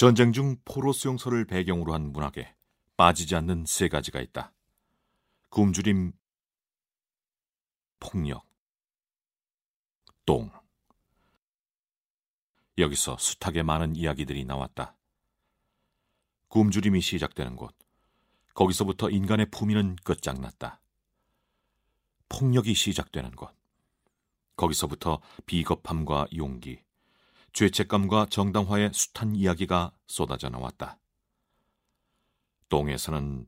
전쟁 중 포로 수용소를 배경으로 한 문학에 빠지지 않는 세 가지가 있다. 굶주림, 폭력, 똥. 여기서 숱하게 많은 이야기들이 나왔다. 굶주림이 시작되는 곳, 거기서부터 인간의 품위는 끝장났다. 폭력이 시작되는 곳, 거기서부터 비겁함과 용기, 죄책감과 정당화의 숱한 이야기가 쏟아져 나왔다. 똥에서는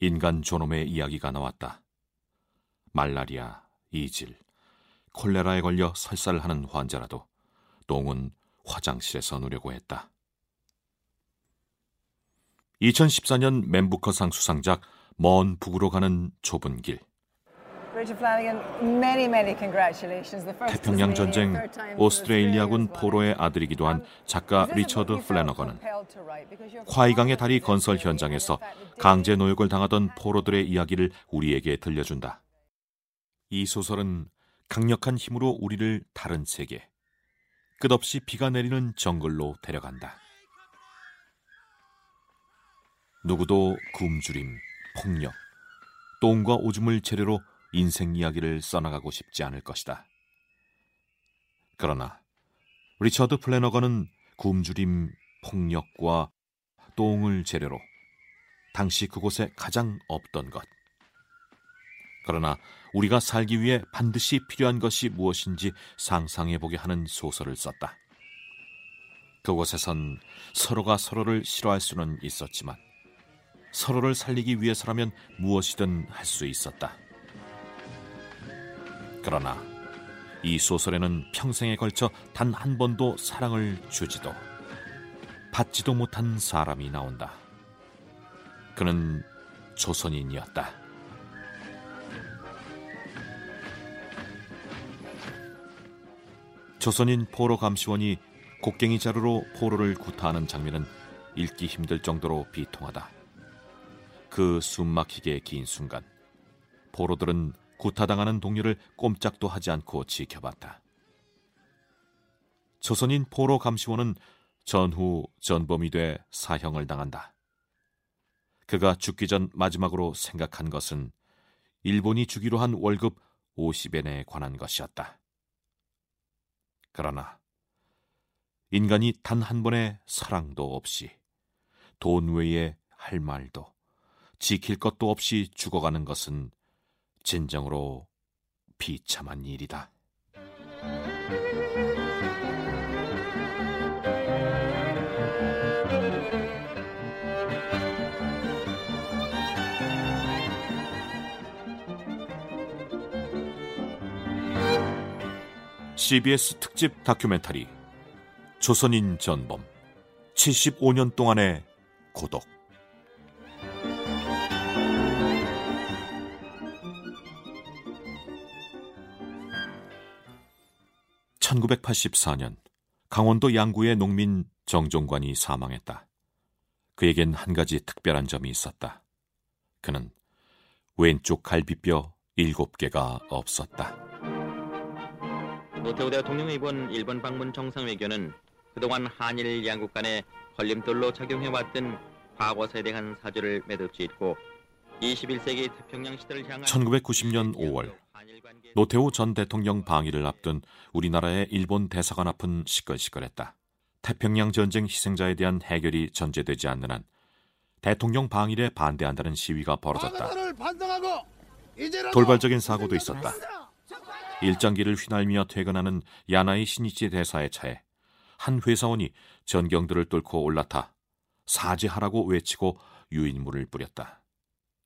인간 존엄의 이야기가 나왔다. 말라리아, 이질, 콜레라에 걸려 설사를 하는 환자라도 똥은 화장실에서 누려고 했다. 2014년 맨부커상 수상작 먼 북으로 가는 좁은 길. 태평양 전쟁 오스트레일리아군 포로의 아들이기도 한 작가 리처드 플래너건은 콰이강의 다리 건설 현장에서 강제 노역을 당하던 포로들의 이야기를 우리에게 들려준다. 이 소설은 강력한 힘으로 우리를 다른 세계, 끝없이 비가 내리는 정글로 데려간다. 누구도 굶주림, 폭력, 똥과 오줌을 재료로 인생 이야기를 써나가고 싶지 않을 것이다. 그러나 리처드 플래너건은 굶주림, 폭력과 똥을 재료로 당시 그곳에 가장 없던 것. 그러나 우리가 살기 위해 반드시 필요한 것이 무엇인지 상상해보게 하는 소설을 썼다. 그곳에선 서로가 서로를 싫어할 수는 있었지만 서로를 살리기 위해서라면 무엇이든 할 수 있었다. 그러나 이 소설에는 평생에 걸쳐 단 한 번도 사랑을 주지도 받지도 못한 사람이 나온다. 그는 조선인이었다. 조선인 포로 감시원이 곡괭이 자루로 포로를 구타하는 장면은 읽기 힘들 정도로 비통하다. 그 숨막히게 긴 순간 포로들은 구타당하는 동료를 꼼짝도 하지 않고 지켜봤다. 조선인 포로 감시원은 전후 전범이 돼 사형을 당한다. 그가 죽기 전 마지막으로 생각한 것은 일본이 주기로 한 월급 50엔에 관한 것이었다. 그러나 인간이 단 한 번의 사랑도 없이 돈 외에 할 말도 지킬 것도 없이 죽어가는 것은 진정으로 비참한 일이다. CBS 특집 다큐멘터리 조선인 전범 75년 동안의 고독 1984년 강원도 양구의 농민 정종관이 사망했다. 그에겐 한 가지 특별한 점이 있었다. 그는 왼쪽 갈비뼈 일곱 개가 없었다. 노태우 대통령 이번 일본 방문 정상회견은 그동안 한일 양국 간의 걸림돌로 작용해왔던 과거사에 대한 사죄를 매듭짓고 21세기 태평양 시대를 향한 1990년 5월 노태우 전 대통령 방위를 앞둔 우리나라의 일본 대사관 앞은 시끌시끌했다. 태평양 전쟁 희생자에 대한 해결이 전제되지 않는 한 대통령 방일에 반대한다는 시위가 벌어졌다. 돌발적인 사고도 있었다. 일장기를 휘날며 퇴근하는 야나이 신이치 대사의 차에 한 회사원이 전경들을 뚫고 올라타 사죄하라고 외치고 유인물을 뿌렸다.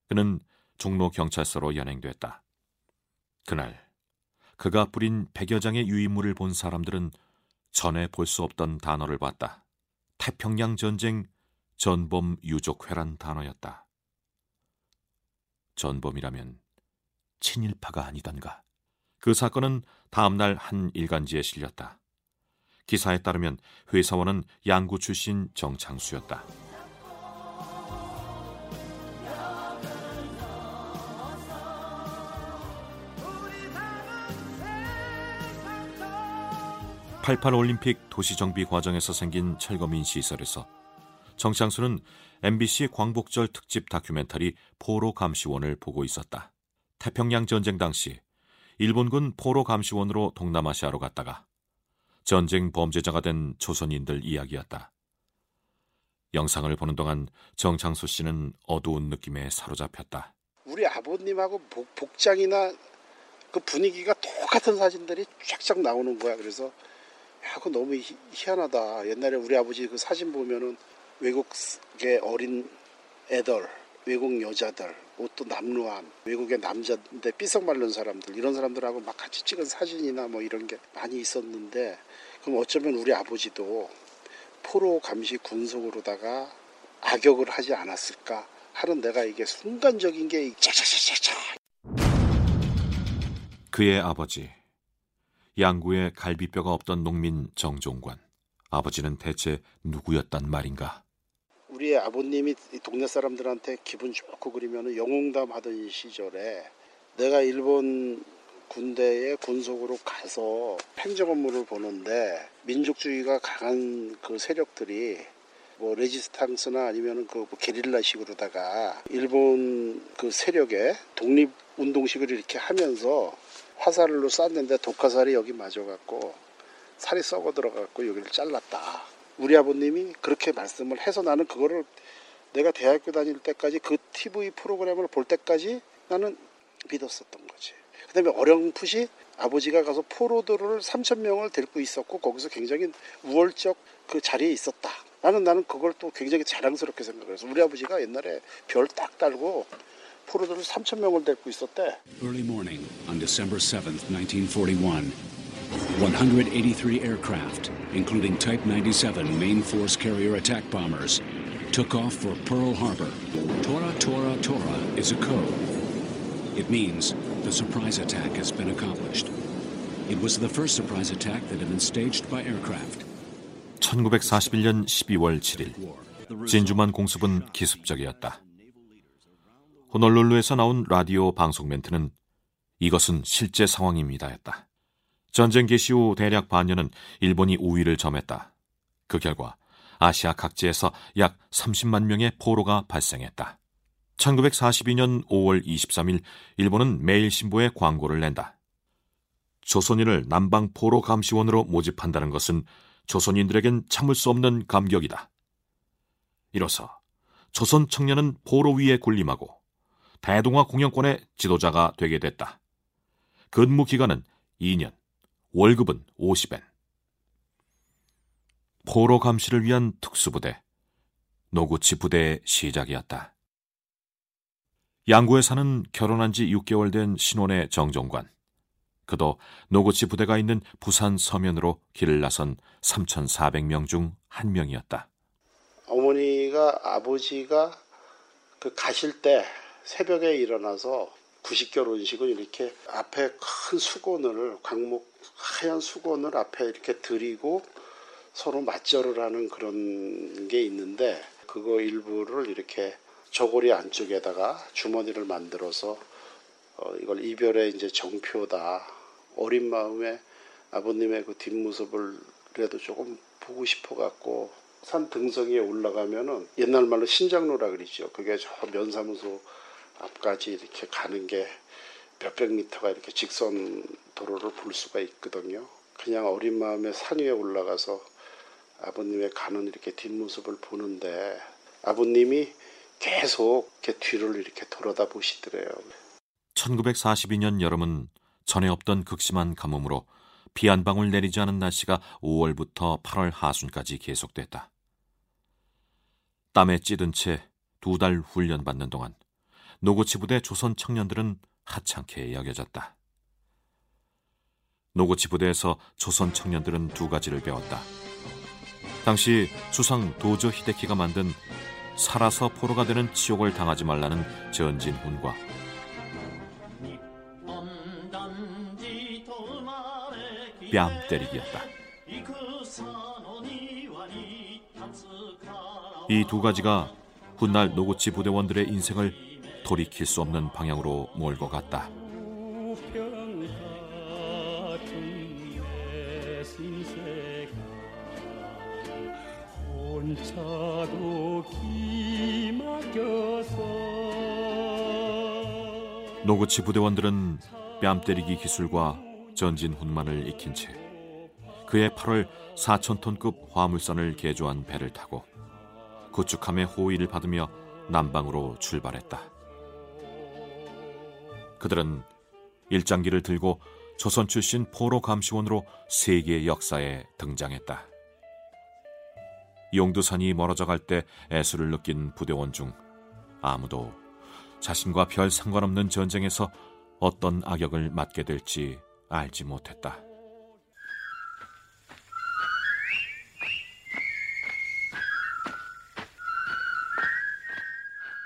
그는 종로 경찰서로 연행됐다. 그날 그가 뿌린 백여 장의 유인물을 본 사람들은 전에 볼 수 없던 단어를 봤다. 태평양 전쟁 전범 유족회란 단어였다. 전범이라면 친일파가 아니던가. 그 사건은 다음날 한 일간지에 실렸다. 기사에 따르면 회사원은 양구 출신 정창수였다. 88 올림픽 도시 정비 과정에서 생긴 철거민 시설에서 정창수는 MBC 광복절 특집 다큐멘터리 포로 감시원을 보고 있었다. 태평양 전쟁 당시 일본군 포로 감시원으로 동남아시아로 갔다가 전쟁 범죄자가 된 조선인들 이야기였다. 영상을 보는 동안 정창수 씨는 어두운 느낌에 사로잡혔다. 우리 아버님하고 복, 장이나그 분위기가 똑같은 사진들이 쫙쫙 나오는 거야. 그래서 야, 그거 너무 희, 희한하다. 옛날에 우리 아버지 그 사진 보면은 외국의 어린 애들, 외국 여자들, 옷도 남루한 외국의 남자인데 삐썩 마른 사람들 이런 사람들하고 막 같이 찍은 사진이나 뭐 이런 게 많이 있었는데 그럼 어쩌면 우리 아버지도 포로 감시 군속으로다가 악역을 하지 않았을까 하는 내가 이게 순간적인 게 그의 아버지 양구에 갈비뼈가 없던 농민 정종관 아버지는 대체 누구였단 말인가? 우리 아버님이 동네 사람들한테 기분 좋고 그러면 영웅담 하던 시절에 내가 일본 군대에 군속으로 가서 행정 업무를 보는데 민족주의가 강한 그 세력들이 뭐 레지스탕스나 아니면은 그뭐 게릴라식으로다가 일본 그 세력의 독립 운동식을 이렇게 하면서 화살로 쐈는데 독화살이 여기 맞아갖고 살이 썩어 들어갔고 여기를 잘랐다. 우리 아버님이 그렇게 말씀을 해서 나는 그거를 내가 대학교 다닐 때까지 그 TV 프로그램을 볼 때까지 나는 믿었었던 거지. 그다음에 어렴풋이 아버지가 가서 포로들을 3천 명을 데리고 있었고 거기서 굉장히 우월적 그 자리에 있었다. 나는 나는 그걸 또 굉장히 자랑스럽게 생각해서 우리 아버지가 옛날에 별 딱 달고 포로들을 3천 명을 데리고 있었대. Early morning on December 7th, 1941. 183 aircraft, including Type 97 main force carrier attack bombers, took off for Pearl Harbor. Tora Tora Tora is a code. It means the surprise attack has been accomplished. It was the first surprise attack that had been staged by aircraft. 1941년 12월 7일 진주만 공습은 기습적이었다. 호놀룰루에서 나온 라디오 방송 멘트는 이것은 실제 상황입니다였다. 전쟁 개시 후 대략 반년은 일본이 우위를 점했다. 그 결과 아시아 각지에서 약 30만 명의 포로가 발생했다. 1942년 5월 23일 일본은 매일신보에 광고를 낸다. 조선인을 남방 포로 감시원으로 모집한다는 것은 조선인들에겐 참을 수 없는 감격이다. 이로써 조선 청년은 포로 위에 군림하고 대동아 공영권의 지도자가 되게 됐다. 근무 기간은 2년, 월급은 50엔. 포로 감시를 위한 특수부대, 노구치 부대의 시작이었다. 양구에 사는 결혼한 지 6개월 된 신혼의 정종관. 그도 노구치 부대가 있는 부산 서면으로 길을 나선 3,400명 중 한 명이었다. 어머니가 아버지가 그 가실 때 새벽에 일어나서 구식 결혼식은 이렇게 앞에 큰 수건을 광목 하얀 수건을 앞에 이렇게 드리고 서로 맞절을 하는 그런 게 있는데 그거 일부를 이렇게 저고리 안쪽에다가 주머니를 만들어서 어, 이걸 이별의 이제 정표다 어린 마음에 아버님의 그 뒷모습을 그래도 조금 보고 싶어 갖고 산 등성이에 올라가면은 옛날 말로 신장로라 그러죠. 그게 저 면사무소 앞까지 이렇게 가는 게 몇백 미터가 이렇게 직선 도로를 볼 수가 있거든요. 그냥 어린 마음에 산 위에 올라가서 아버님의 가는 이렇게 뒷모습을 보는데 아버님이 계속 이렇게 뒤를 이렇게 돌아다 보시더래요. 1942년 여름은 전에 없던 극심한 가뭄으로 비 한 방울 내리지 않은 날씨가 5월부터 8월 하순까지 계속됐다. 땀에 찌든 채 두 달 훈련받는 동안 노고치 부대 조선 청년들은 하찮게 여겨졌다. 노구치 부대에서 조선 청년들은 두 가지를 배웠다. 당시 수상 도조 히데키가 만든 살아서 포로가 되는 치욕을 당하지 말라는 전진훈과 뺨 때리기였다. 이 두 가지가 훗날 노구치 부대원들의 인생을 돌이킬 수 없는 방향으로 몰고 갔다. 노구치 부대원들은 뺨 때리기 기술과 전진 훈만을 익힌 채 그해 8월 4천톤급 화물선을 개조한 배를 타고 구축함의 호의를 받으며 남방으로 출발했다. 그들은 일장기를 들고 조선 출신 포로 감시원으로 세계 역사에 등장했다. 용두산이 멀어져 갈 때 애수를 느낀 부대원 중 아무도 자신과 별 상관없는 전쟁에서 어떤 악역을 맡게 될지 알지 못했다.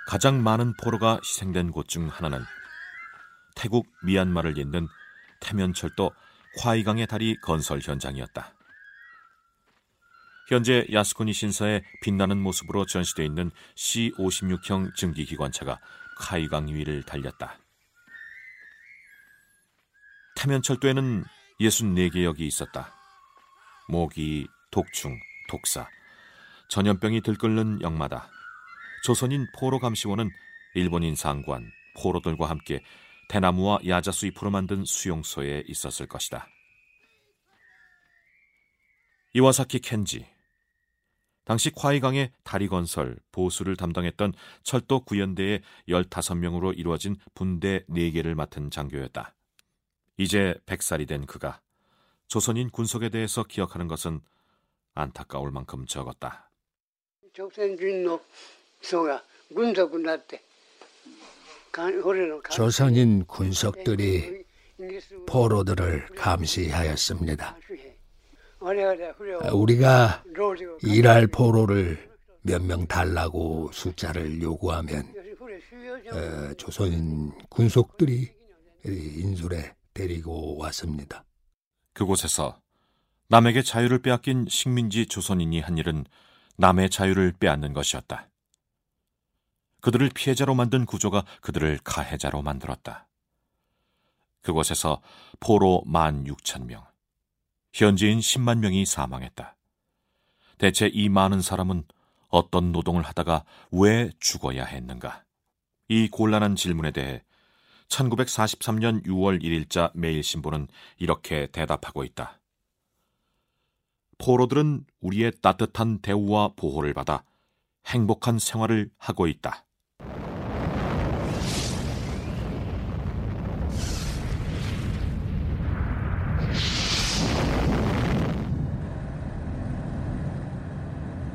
가장 많은 포로가 희생된 곳 중 하나는 태국 미얀마를 잇는 태면철도 화이강의 다리 건설 현장이었다. 현재 야스쿠니 신사의 빛나는 모습으로 전시되어 있는 C56형 증기기관차가 카이강 위를 달렸다. 태면철도에는 64개 역이 있었다. 모기, 독충, 독사, 전염병이 들끓는 역마다 조선인 포로 감시원은 일본인 상관, 포로들과 함께 대나무와 야자수 잎으로 만든 수용소에 있었을 것이다. 이와사키 켄지 당시 콰이강의 다리 건설, 보수를 담당했던 철도 구연대의 15명으로 이루어진 분대 4개를 맡은 장교였다. 이제 100살이 된 그가 조선인 군속에 대해서 기억하는 것은 안타까울 만큼 적었다. 조선인 군속 들이 포로들을 감시하였습니다. 우리가 일할 포로를 몇 명 달라고 숫자를 요구하면 어, 조선인 군속들이 인술에 데리고 왔습니다. 그곳에서 남에게 자유를 빼앗긴 식민지 조선인이 한 일은 남의 자유를 빼앗는 것이었다. 그들을 피해자로 만든 구조가 그들을 가해자로 만들었다. 그곳에서 포로 만 육천 명, 현지인 10만 명이 사망했다. 대체 이 많은 사람은 어떤 노동을 하다가 왜 죽어야 했는가? 이 곤란한 질문에 대해 1943년 6월 1일자 매일신보는 이렇게 대답하고 있다. 포로들은 우리의 따뜻한 대우와 보호를 받아 행복한 생활을 하고 있다.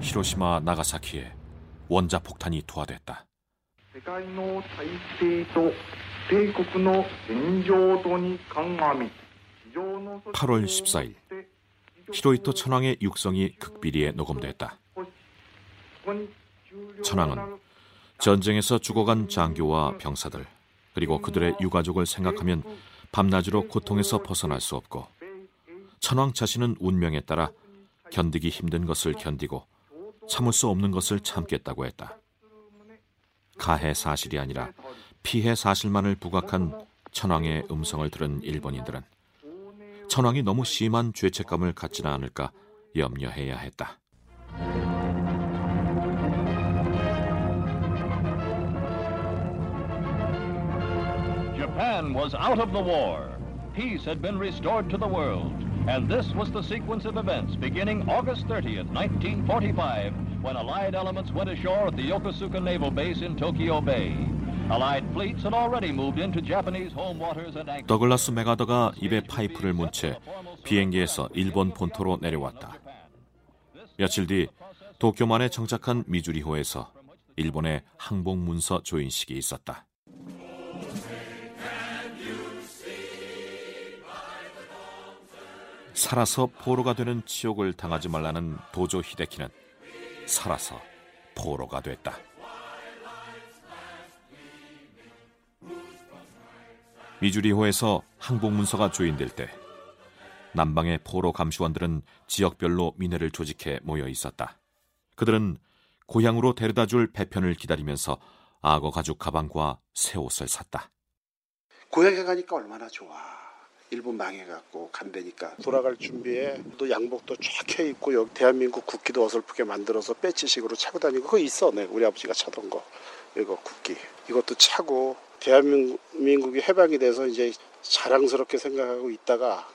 히로시마 나가사키에 원자 폭탄이 투하됐다. 8월 14일 히로이토 천황의 육성이 극비리에 녹음됐다. 천황은 전쟁에서 죽어간 장교와 병사들 그리고 그들의 유가족을 생각하면 밤낮으로 고통에서 벗어날 수 없고 천황 자신은 운명에 따라 견디기 힘든 것을 견디고 참을 수 없는 것을 참겠다고 했다. 가해 사실이 아니라 피해 사실만을 부각한 천황의 음성을 들은 일본인들은 천황이 너무 심한 죄책감을 갖지는 않을까 염려해야 했다. Japan out of the war. Peace had been restored to the world. And this was the sequence of events beginning August 30th, 1945, when Allied elements went ashore at the Yokosuka Naval Base in Tokyo Bay. Allied fleets had already moved into Japanese home waters and anchored. 더글라스 메가더가 입에 파이프를 문 채 비행기에서 일본 본토로 내려왔다. 며칠 뒤 도쿄만에 정착한 미주리호에서 일본의 항복 문서 조인식이 있었다. 살아서 포로가 되는 치욕을 당하지 말라는 도조 히데키는 살아서 포로가 됐다. 미주리호에서 항복문서가 조인될 때 남방의 포로 감시원들은 지역별로 민회를 조직해 모여 있었다. 그들은 고향으로 데려다 줄 배편을 기다리면서 악어 가죽 가방과 새 옷을 샀다. 고향에 가니까 얼마나 좋아. 일본 망해갖고 간다니까 돌아갈 준비에 또 양복도 쫙 켜입고 여기 대한민국 국기도 어설프게 만들어서 배치식으로 차고 다니고 그거 있어 네, 우리 아버지가 차던 거 이거 국기 이것도 차고 대한민국이 해방이 돼서 이제 자랑스럽게 생각하고 있다가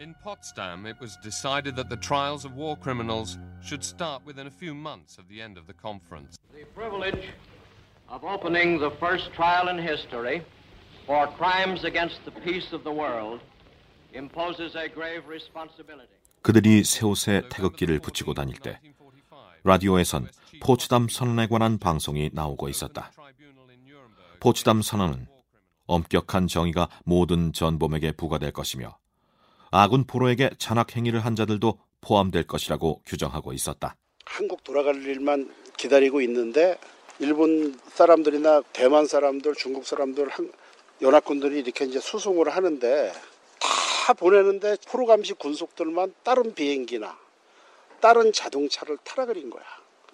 In Potsdam, it was decided that the trials of war criminals should start within a few months of the end of the conference. The privilege of opening the first trial in history for crimes against the peace of the world imposes a grave responsibility. 그들이 새 옷에 태극기를 붙이고 다닐 때 라디오에선 포츠담 선언에 관한 방송이 나오고 있었다. 포츠담 선언은 엄격한 정의가 모든 전범에게 부과될 것이며 아군 포로에게 잔악 행위를 한 자들도 포함될 것이라고 규정하고 있었다. 한국 돌아갈 일만 기다리고 있는데 일본 사람들이나 대만 사람들, 중국 사람들, 연합군들이 이렇게 이제 수송을 하는데 다 보내는데 포로 감시 군속들만 다른 비행기나 다른 자동차를 타라 그린 거야.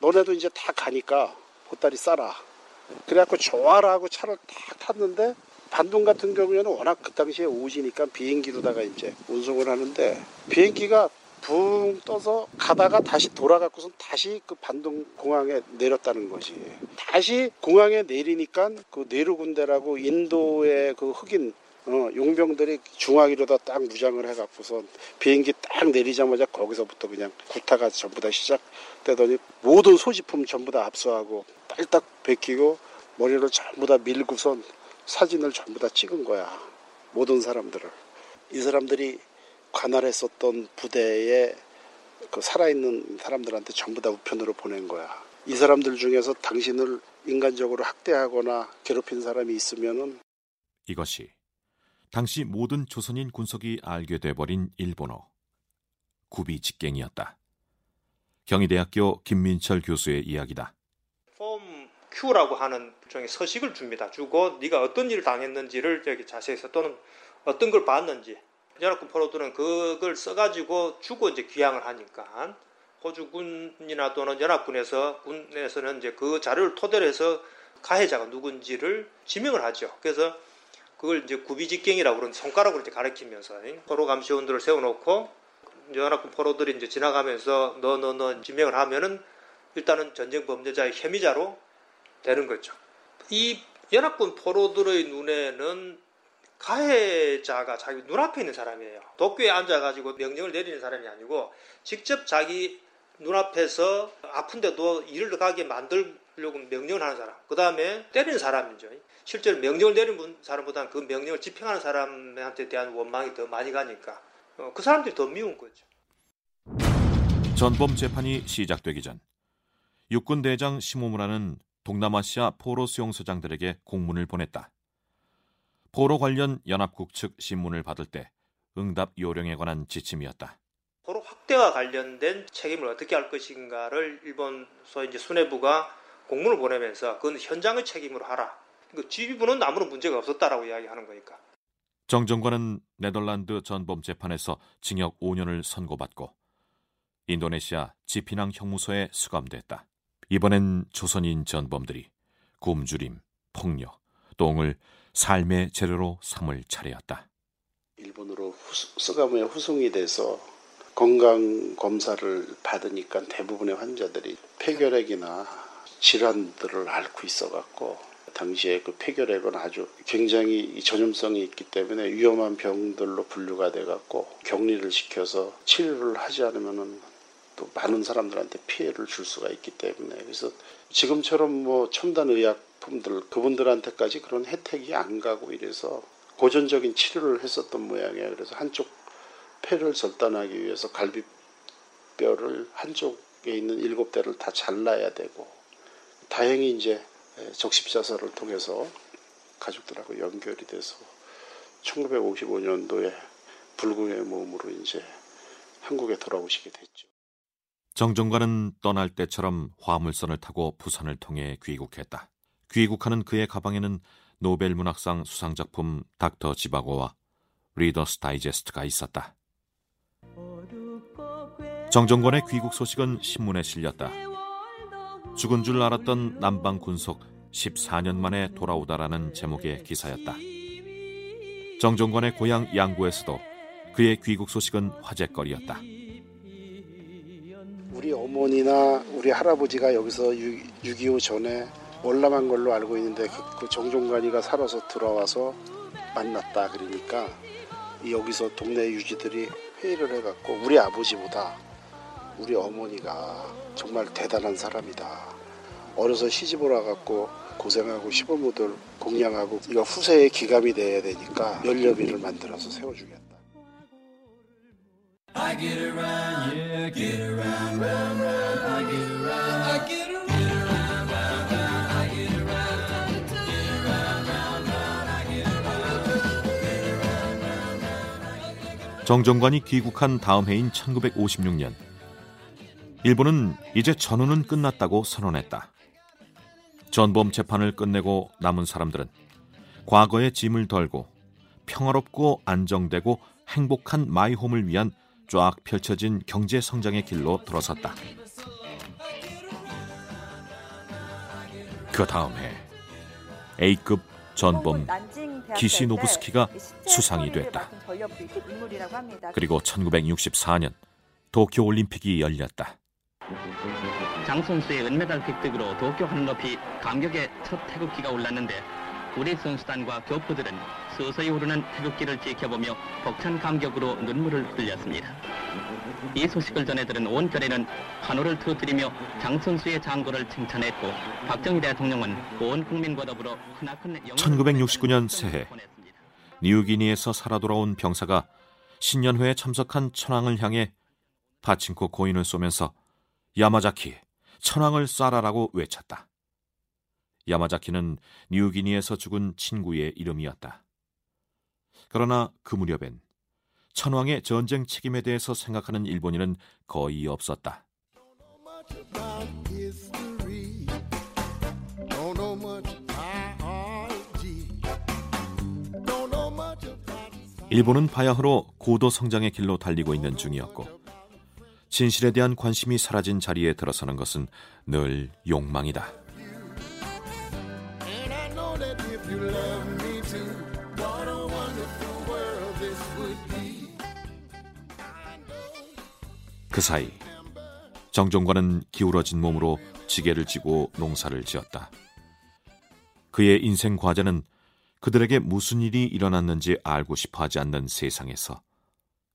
너네도 이제 다 가니까 보따리 싸라. 그래갖고 좋아라 하고 차를 딱 탔는데 반동 같은 경우에는 워낙 그 당시에 오지니까 비행기로다가 이제 운송을 하는데 비행기가 붕 떠서 가다가 다시 돌아가고선 다시 그 반동 공항에 내렸다는 것이 다시 공항에 내리니까 그 네루 군대라고 인도의 그 흑인 어, 용병들이 중화기로다 딱 무장을 해갖고선 비행기 딱 내리자마자 거기서부터 그냥 구타가 전부 다 시작되더니 모든 소지품 전부 다 압수하고 딸딱 베끼고 머리를 전부 다 밀고선 사진을 전부 다 찍은 거야. 모든 사람들을. 이 사람들이 관할했었던 부대에 그 살아있는 사람들한테 전부 다 우편으로 보낸 거야. 이 사람들 중에서 당신을 인간적으로 학대하거나 괴롭힌 사람이 있으면은 이것이 당시 모든 조선인 군속이 알게 돼버린 일본어 구비 직갱이었다. 경희대학교 김민철 교수의 이야기다. 폼 Q라고 하는 일종의 서식을 줍니다. 주고 네가 어떤 일을 당했는지를 여기 자세에서 또는 어떤 걸 봤는지 연합군 포로들은 그걸 써가지고 주고 이제 귀향을 하니까 호주군이나 또는 연합군에서 군에서는 이제 그 자료를 토대로 해서 가해자가 누군지를 지명을 하죠. 그래서 그걸 이제 구비직경이라고 그러는 손가락으로 이제 가리키면서 포로 감시원들을 세워놓고 연합군 포로들이 이제 지나가면서 너 너 너 지명을 하면은 일단은 전쟁 범죄자의 혐의자로 되는 거죠. 이 연합군 포로들의 눈에는 가해자가 자기 눈앞에 있는 사람이에요. 도쿄에 앉아가지고 명령을 내리는 사람이 아니고 직접 자기 눈앞에서 아픈데도 일을 가게 만들려고 명령을 하는 사람. 그 다음에 때리는 사람이죠. 실제로 명령을 내리는 사람보다는 그 명령을 집행하는 사람한테 대한 원망이 더 많이 가니까 어, 그 사람들이 더 미운 거죠. 전범 재판이 시작되기 전 육군 대장 시모무라는 동남아시아 포로 수용소장들에게 공문을 보냈다. 포로 관련 연합국 측 신문을 받을 때 응답 요령에 관한 지침이었다. 포로 확대와 관련된 책임을 어떻게 할 것인가를 일본 소위 이제 수뇌부가 공문을 보내면서 그건 현장의 책임으로 하라. 그 지휘부는 아무런 문제가 없었다라고 이야기하는 거니까. 정정관은 네덜란드 전범 재판에서 징역 5년을 선고받고 인도네시아 지피낭 형무소에 수감됐다. 이번엔 조선인 전범들이 굶주림, 폭력, 똥을 삶의 재료로 삼을 차례였다. 일본으로 수감에 후송이 돼서 건강 검사를 받으니까 대부분의 환자들이 폐결핵이나 질환들을 앓고 있어갖고 당시에 그 폐결핵은 아주 굉장히 전염성이 있기 때문에 위험한 병들로 분류가 돼갖고 격리를 시켜서 치료를 하지 않으면은 또 많은 사람들한테 피해를 줄 수가 있기 때문에 그래서 지금처럼 뭐 첨단 의약품들 그분들한테까지 그런 혜택이 안 가고 이래서 고전적인 치료를 했었던 모양이에요. 그래서 한쪽 폐를 절단하기 위해서 갈비뼈를 한쪽에 있는 일곱 대를 다 잘라야 되고 다행히 이제 적십자설을 통해서 가족들하고 연결이 돼서 1955년도에 불구의 몸으로 이제 한국에 돌아오시게 됐죠. 정정관은 떠날 때처럼 화물선을 타고 부산을 통해 귀국했다. 귀국하는 그의 가방에는 노벨 문학상 수상작품 닥터 지바고와 리더스 다이제스트가 있었다. 정정권의 귀국 소식은 신문에 실렸다. 죽은 줄 알았던 남방 군속 14년 만에 돌아오다라는 제목의 기사였다. 정정권의 고향 양구에서도 그의 귀국 소식은 화제거리였다. 우리 어머니나 우리 할아버지가 여기서 6.25 전에 월남한 걸로 알고 있는데 그, 그 정종관이가 살아서 들어와서 만났다 그러니까 여기서 동네 유지들이 회의를 해갖고 우리 아버지보다 우리 어머니가 정말 대단한 사람이다. 어려서 시집을 와갖고 고생하고 시부모들 공양하고 이거 후세의 기감이 돼야 되니까 연료비를 만들어서 세워주겠다. 정정관이 귀국한 다음 해인 1956년. 일본은 이제 전후는 끝났다고 선언했다. 전범 재판을 끝내고 남은 사람들은 과거의 짐을 덜고 평화롭고 안정되고 행복한 마이홈을 위한 쫙 펼쳐진 경제 성장의 길로 들어섰다. 그 다음 해 A급 전범 기시노부스키가 수상이 됐다. 그리고 1964년 도쿄 올림픽이 열렸다. 장 선수의 은메달 획득으로 도쿄 하늘 높이 감격의 첫 태극기가 올랐는데 우리 선수단과 교포들은 서서히 오르는 태극기를 지켜보며 벅찬 감격으로 눈물을 흘렸습니다. 이 소식을 전해들은 온 결에는 환호를 터뜨리며 장 선수의 장고를 칭찬했고 박정희 대통령은 온 국민과 더불어 크나큰 1969년 새해 뉴기니에서 살아 돌아온 병사가 신년회에 참석한 천황을 향해 파친코 고인을 쏘면서 야마자키 천황을 쏴라라고 외쳤다. 야마자키는 뉴기니에서 죽은 친구의 이름이었다. 그러나 그 무렵엔 천황의 전쟁 책임에 대해서 생각하는 일본인은 거의 없었다. 일본은 바야흐로 고도 성장의 길로 달리고 있는 중이었고 진실에 대한 관심이 사라진 자리에 들어서는 것은 늘 욕망이다. 그 사이 정종관은 기울어진 몸으로 지게를 지고 농사를 지었다. 그의 인생 과제는 그들에게 무슨 일이 일어났는지 알고 싶어 하지 않는 세상에서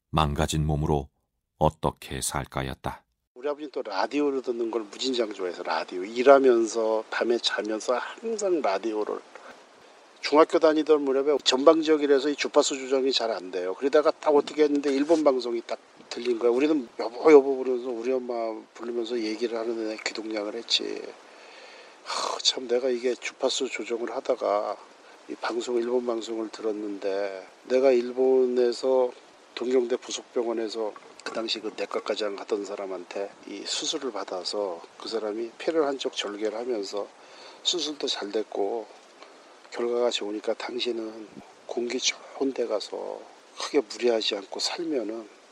망가진 몸으로 어떻게 살까였다. 우리 아버지 또 라디오를 듣는 걸 무진장 좋아해서 라디오 일하면서 밤에 자면서 항상 라디오를 중학교 다니던 무렵에 전방 지역이라서 이 주파수 조정이 잘 안 돼요. 그러다가 딱 어떻게 했는데 일본 방송이 딱 들린 거야. 우리는 여보 여보 부르면서 우리 엄마 부르면서 얘기를 하는데 귀동냥을 했지. 하, 참 내가 이게 주파수 조정을 하다가 이 방송 일본 방송을 들었는데 내가 일본에서 동경대 부속병원에서 그 당시 그 내과 과장 하던 사람한테 이 수술을 받아서 그 사람이 폐를 한쪽 절개를 하면서 수술도 잘 됐고 결과가 좋으니까 당신은 공기 좋은 데 가서 크게 무리하지 않고 살면은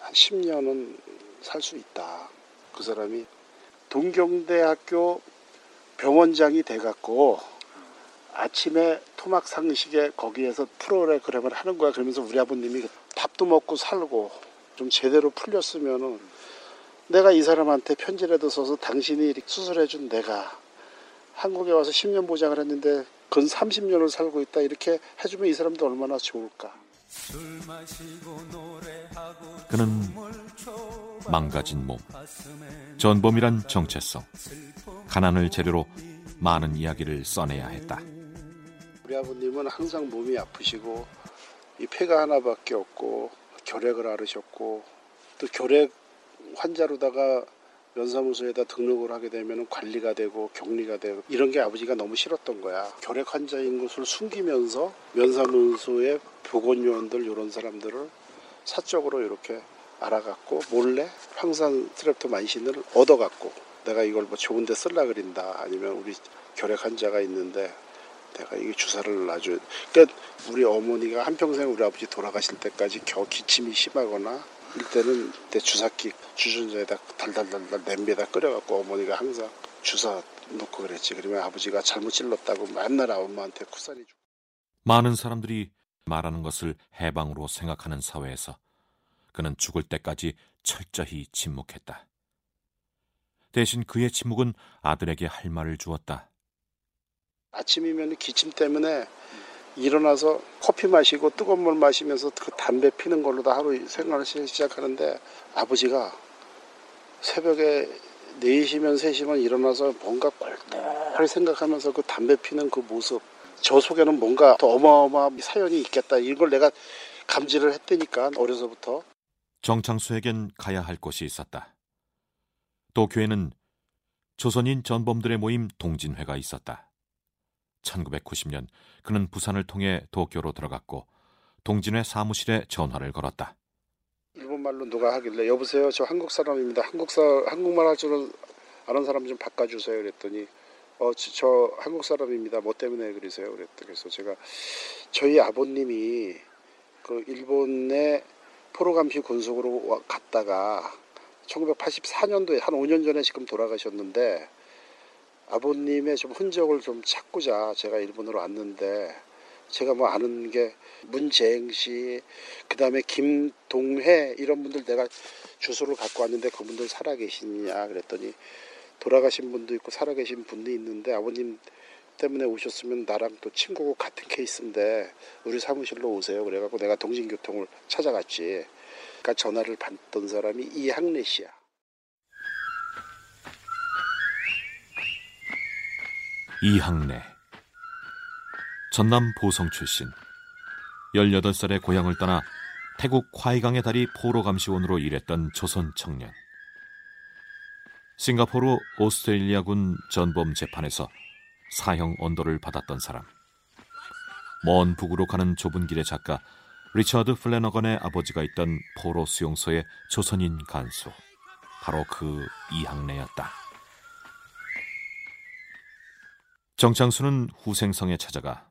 한 10년은 살 수 있다. 그 사람이 동경대학교 병원장이 돼갖고 아침에 토막 상식에 거기에서 프로그램을 하는 거야. 그러면서 우리 아버님이 밥도 먹고 살고 좀 제대로 풀렸으면은 내가 이 사람한테 편지라도 써서 당신이 수술해준 내가 한국에 와서 10년 보장을 했는데 근 30년을 살고 있다 이렇게 해주면 이 사람도 얼마나 좋을까. 그는 망가진 몸, 전범이란 정체성, 가난을 재료로 많은 이야기를 써내야 했다. 우리 아버님은 항상 몸이 아프시고 이 폐가 하나밖에 없고 결핵을 앓으셨고 또 결핵 환자로다가 면사무소에다 등록을 하게 되면 관리가 되고 격리가 되고 이런 게 아버지가 너무 싫었던 거야. 결핵 환자인 것을 숨기면서 면사무소의 보건요원들 이런 사람들을 사적으로 이렇게 알아갖고 몰래 황산 스트랩토만신을 얻어갖고 내가 이걸 뭐 좋은데 쓸라 그린다 아니면 우리 결핵 환자가 있는데 내가 이게 주사를 놔줘. 그러니까 우리 어머니가 한평생 우리 아버지 돌아가실 때까지 겨 기침이 심하거나 이때는 내 주사기 주전자에다 달달달달 냄비에다 끓여갖고 어머니가 항상 주사 놓고 그랬지. 그러면 아버지가 잘못 찔렀다고 맨날 엄마한테 쿠사리 주고. 많은 사람들이 말하는 것을 해방으로 생각하는 사회에서 그는 죽을 때까지 철저히 침묵했다. 대신 그의 침묵은 아들에게 할 말을 주었다. 아침이면 기침 때문에 일어나서 커피 마시고 뜨거운 물 마시면서 그 담배 피는 걸로 다 하루 생활을 시작하는데 아버지가 새벽에 4시면 3시면 일어나서 뭔가 꼴똘히 생각하면서 그 담배 피는 그 모습 저 속에는 뭔가 더 어마어마한 사연이 있겠다 이걸 내가 감지를 했다니까 어려서부터 정창수에겐 가야 할 곳이 있었다. 또 교회는 조선인 전범들의 모임 동진회가 있었다. 1990년 그는 부산을 통해 도쿄로 들어갔고 동진회 사무실에 전화를 걸었다. 일본말로 누가 하길래 여보세요 저 한국 사람입니다. 한국사 한국말 할 줄은 아는 사람 좀 바꿔주세요 그랬더니 어, 저, 저 한국 사람입니다. 뭐 때문에 그러세요? 그랬더 그래서 제가 저희 아버님이 그 일본의 포로감시 군속으로 갔다가 1984년도에 한 5년 전에 지금 돌아가셨는데 아버님의 좀 흔적을 좀 찾고자 제가 일본으로 왔는데 제가 뭐 아는 게 문재행 씨, 그 다음에 김동해 이런 분들 내가 주소를 갖고 왔는데 그분들 살아 계시냐 그랬더니 돌아가신 분도 있고 살아계신 분도 있는데 아버님 때문에 오셨으면 나랑 또 친구고 같은 케이스인데 우리 사무실로 오세요. 그래갖고 내가 동진교통을 찾아갔지. 그러니까 전화를 받던 사람이 이학래 씨야. 이학래 전남 보성 출신 18살에 고향을 떠나 태국 화이강의 다리 포로감시원으로 일했던 조선 청년 싱가포르 오스트레일리아군 전범 재판에서 사형 언도를 받았던 사람. 먼 북으로 가는 좁은 길의 작가 리처드 플래너건의 아버지가 있던 포로 수용소의 조선인 간수. 바로 그 이학래였다. 정창수는 후생성에 찾아가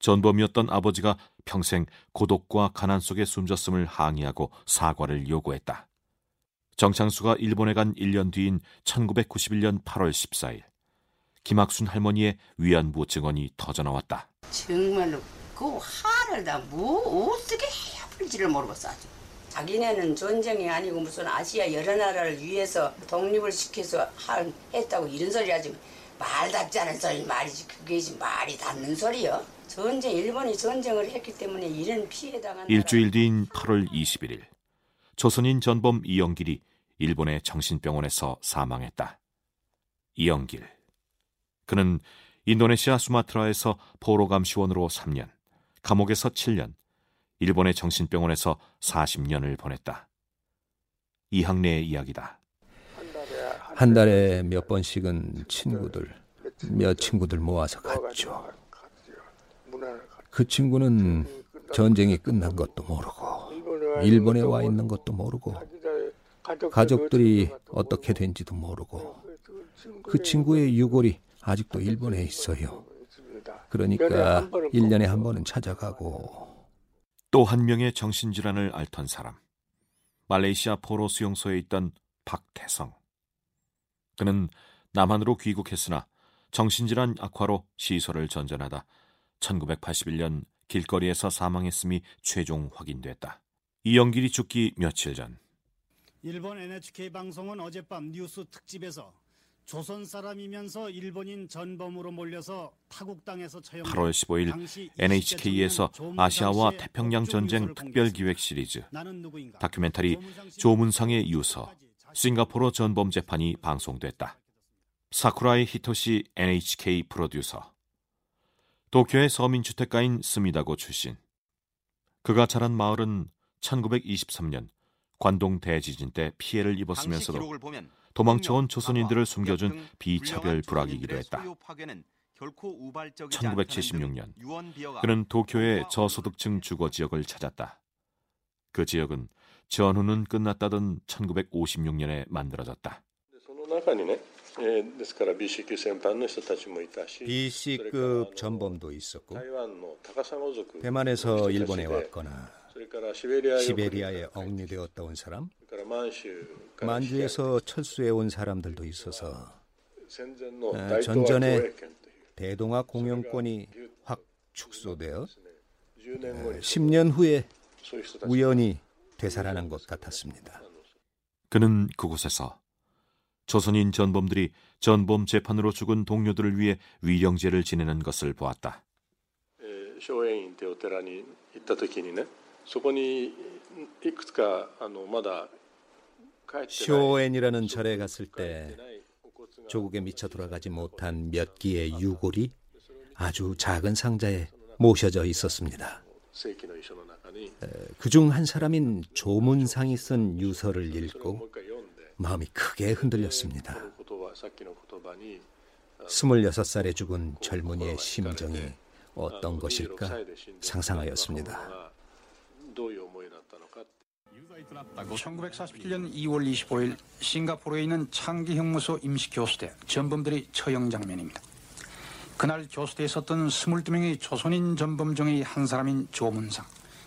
전범이었던 아버지가 평생 고독과 가난 속에 숨졌음을 항의하고 사과를 요구했다. 정창수가 일본에 간 1년 뒤인 1991년 8월 14일 김학순 할머니의 위안부 증언이 터져나왔다. 정말로 그 화를 다 뭐 어떻게 해볼지를 모르겠어 아주. 자기네는 전쟁이 아니고 무슨 아시아 여러 나라를 위해서 독립을 시켜서 한, 했다고 이런 소리 하지 말답지 않은 소리 말이지 그게 말이 닿는 소리요. 전쟁 일본이 전쟁을 했기 때문에 이런 피해 당한 일주일 뒤인 8월 21일 조선인 전범 이영길이 일본의 정신병원에서 사망했다. 이영길. 그는 인도네시아 수마트라에서 포로감시원으로 3년, 감옥에서 7년, 일본의 정신병원에서 40년을 보냈다. 이학래의 이야기다. 한 달에 몇 번씩은 친구들, 몇 친구들 모아서 갔죠. 그 친구는 전쟁이 끝난 것도 모르고 일본에 와 있는 것도 모르고 가족들이 어떻게 된지도 모르고 그 친구의 유골이 아직도 일본에 있어요. 그러니까 1년에 한 번은 찾아가고. 또한 명의 정신질환을 앓던 사람. 말레이시아 포로 수용소에 있던 박태성 그는 남한으로 귀국했으나 정신질환 악화로 시설을 전전하다 1981년 길거리에서 사망했음이 최종 확인됐다. 이영길이 죽기 며칠 전. 일본 NHK 방송은 어젯밤 뉴스 특집에서 조선 사람이면서 일본인 전범으로 몰려서 타국 땅에서 처형 8월 15일 NHK에서 아시아와 태평양 전쟁 특별 기획 시리즈. 다큐멘터리 조문상의 유서 싱가포르 전범 재판이 방송됐다. 사쿠라이 히토시 NHK 프로듀서 도쿄의 서민주택가인 스미다고 출신 그가 자란 마을은 1923년 관동 대지진 때 피해를 입었으면서도 도망쳐온 조선인들을 숨겨준 비차별 불악이기도 했다. 1976년 그는 도쿄의 저소득층 주거 지역을 찾았다. 그 지역은 전후는 끝났다던 1956년에 만들어졌다. BC급 전범도 있었고 대만에서 일본에 왔거나 시베리아에 억류되었다 온 사람, 만주에서 철수해 온 사람들도 있어서 전전에 대동아 공영권이 확 축소되어 10년 후에 우연히 되살아난 것 같았습니다. 그는 그곳에서 조선인 전범들이 전범 재판으로 죽은 동료들을 위해 위령제를 지내는 것을 보았다. 쇼엔이라는 절에 갔을 때 조국에 미쳐 돌아가지 못한 몇 기의 유골이 아주 작은 상자에 모셔져 있었습니다. 그중 한 사람인 조문상이 쓴 유서를 읽고 마음이 크게 흔들렸습니다. 26살에 죽은 젊은이의 심정이 어떤 것일까 상상하였습니다. 1947년 2월 25일 싱가포르에 있는 창기 형무소 임시 교수대 전범들의 처형 장면입니다. 그날 교수대에 있었던 22명의 조선인 전범 중의 한 사람인 조문상,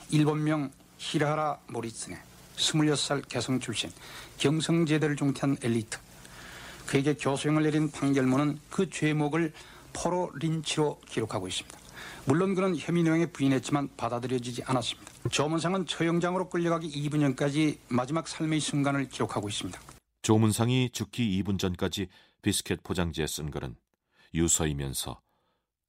일본명 히라하라 모리츠네, 26살 개성 출신, 경성제대를 중퇴한 엘리트. 그에게 교수형을 내린 판결문은 그 죄목을 포로 린치로 기록하고 있습니다. 물론 그는 혐의 내용에 부인했지만 받아들여지지 않았습니다. 조문상은 처형장으로 끌려가기 2분 전까지 마지막 삶의 순간을 기록하고 있습니다. 조문상이 죽기 2분 전까지 비스켓 포장지에 쓴 글은 유서이면서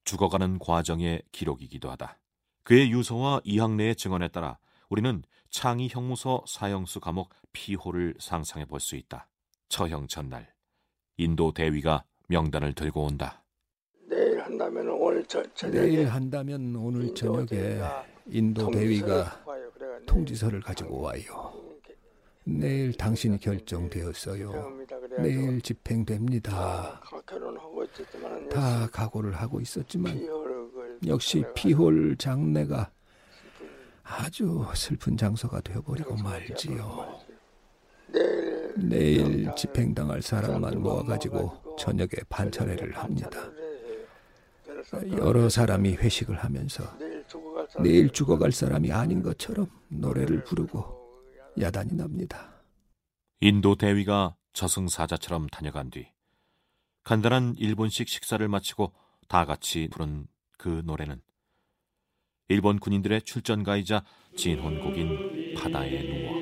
죽어가는 과정의 기록이기도 하다. 그의 유서와 이학내의 증언에 따라 우리는 창의 형무소 사형수 감옥 피호를 상상해 볼 수 있다. 처형 전날 인도 대위가 명단을 들고 온다. 내일 한다면 오늘 저, 저녁에 내일 한다면 오늘 저녁에 인도 대위가 통지서를 가지고 와요. 내일 당신이 결정되었어요. 내일 집행됩니다. 다 각오를 하고 있었지만 역시 피홀 장례가 아주 슬픈 장소가 되어버리고 말지요. 내일 집행당할 사람만 모아가지고 저녁에 반차례를 합니다. 여러 사람이 회식을 하면서 내일 죽어갈 사람이 아닌 것처럼 노래를 부르고 야단이 납니다. 인도 대위가 저승사자처럼 다녀간 뒤 간단한 일본식 식사를 마치고 다 같이 부른 그 노래는 일본 군인들의 출전가이자 진혼곡인 바다에 누워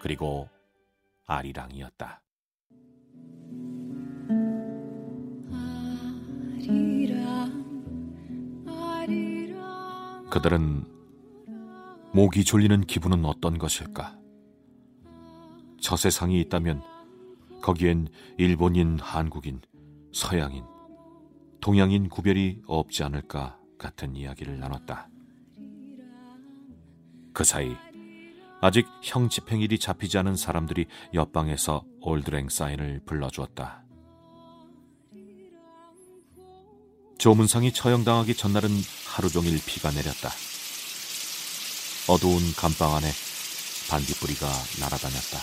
그리고 아리랑이었다. 그들은 목이 졸리는 기분은 어떤 것일까? 저 세상이 있다면 거기엔 일본인, 한국인, 서양인, 동양인 구별이 없지 않을까 같은 이야기를 나눴다. 그 사이 아직 형 집행일이 잡히지 않은 사람들이 옆방에서 올드랭 사인을 불러주었다. 조문상이 처형당하기 전날은 하루 종일 비가 내렸다. 어두운 감방 안에 반딧불이가 날아다녔다.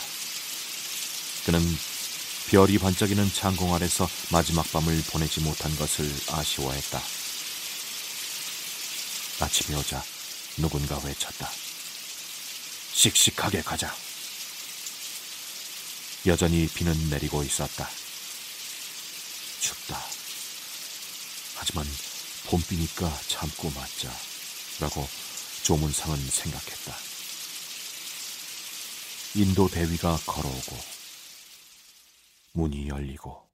그는 별이 반짝이는 창공 아래서 마지막 밤을 보내지 못한 것을 아쉬워했다. 아침이 오자 누군가 외쳤다. 씩씩하게 가자. 여전히 비는 내리고 있었다. 춥다. 하지만 봄비니까 참고 맞자. 라고 조문상은 생각했다. 인도 대위가 걸어오고 문이 열리고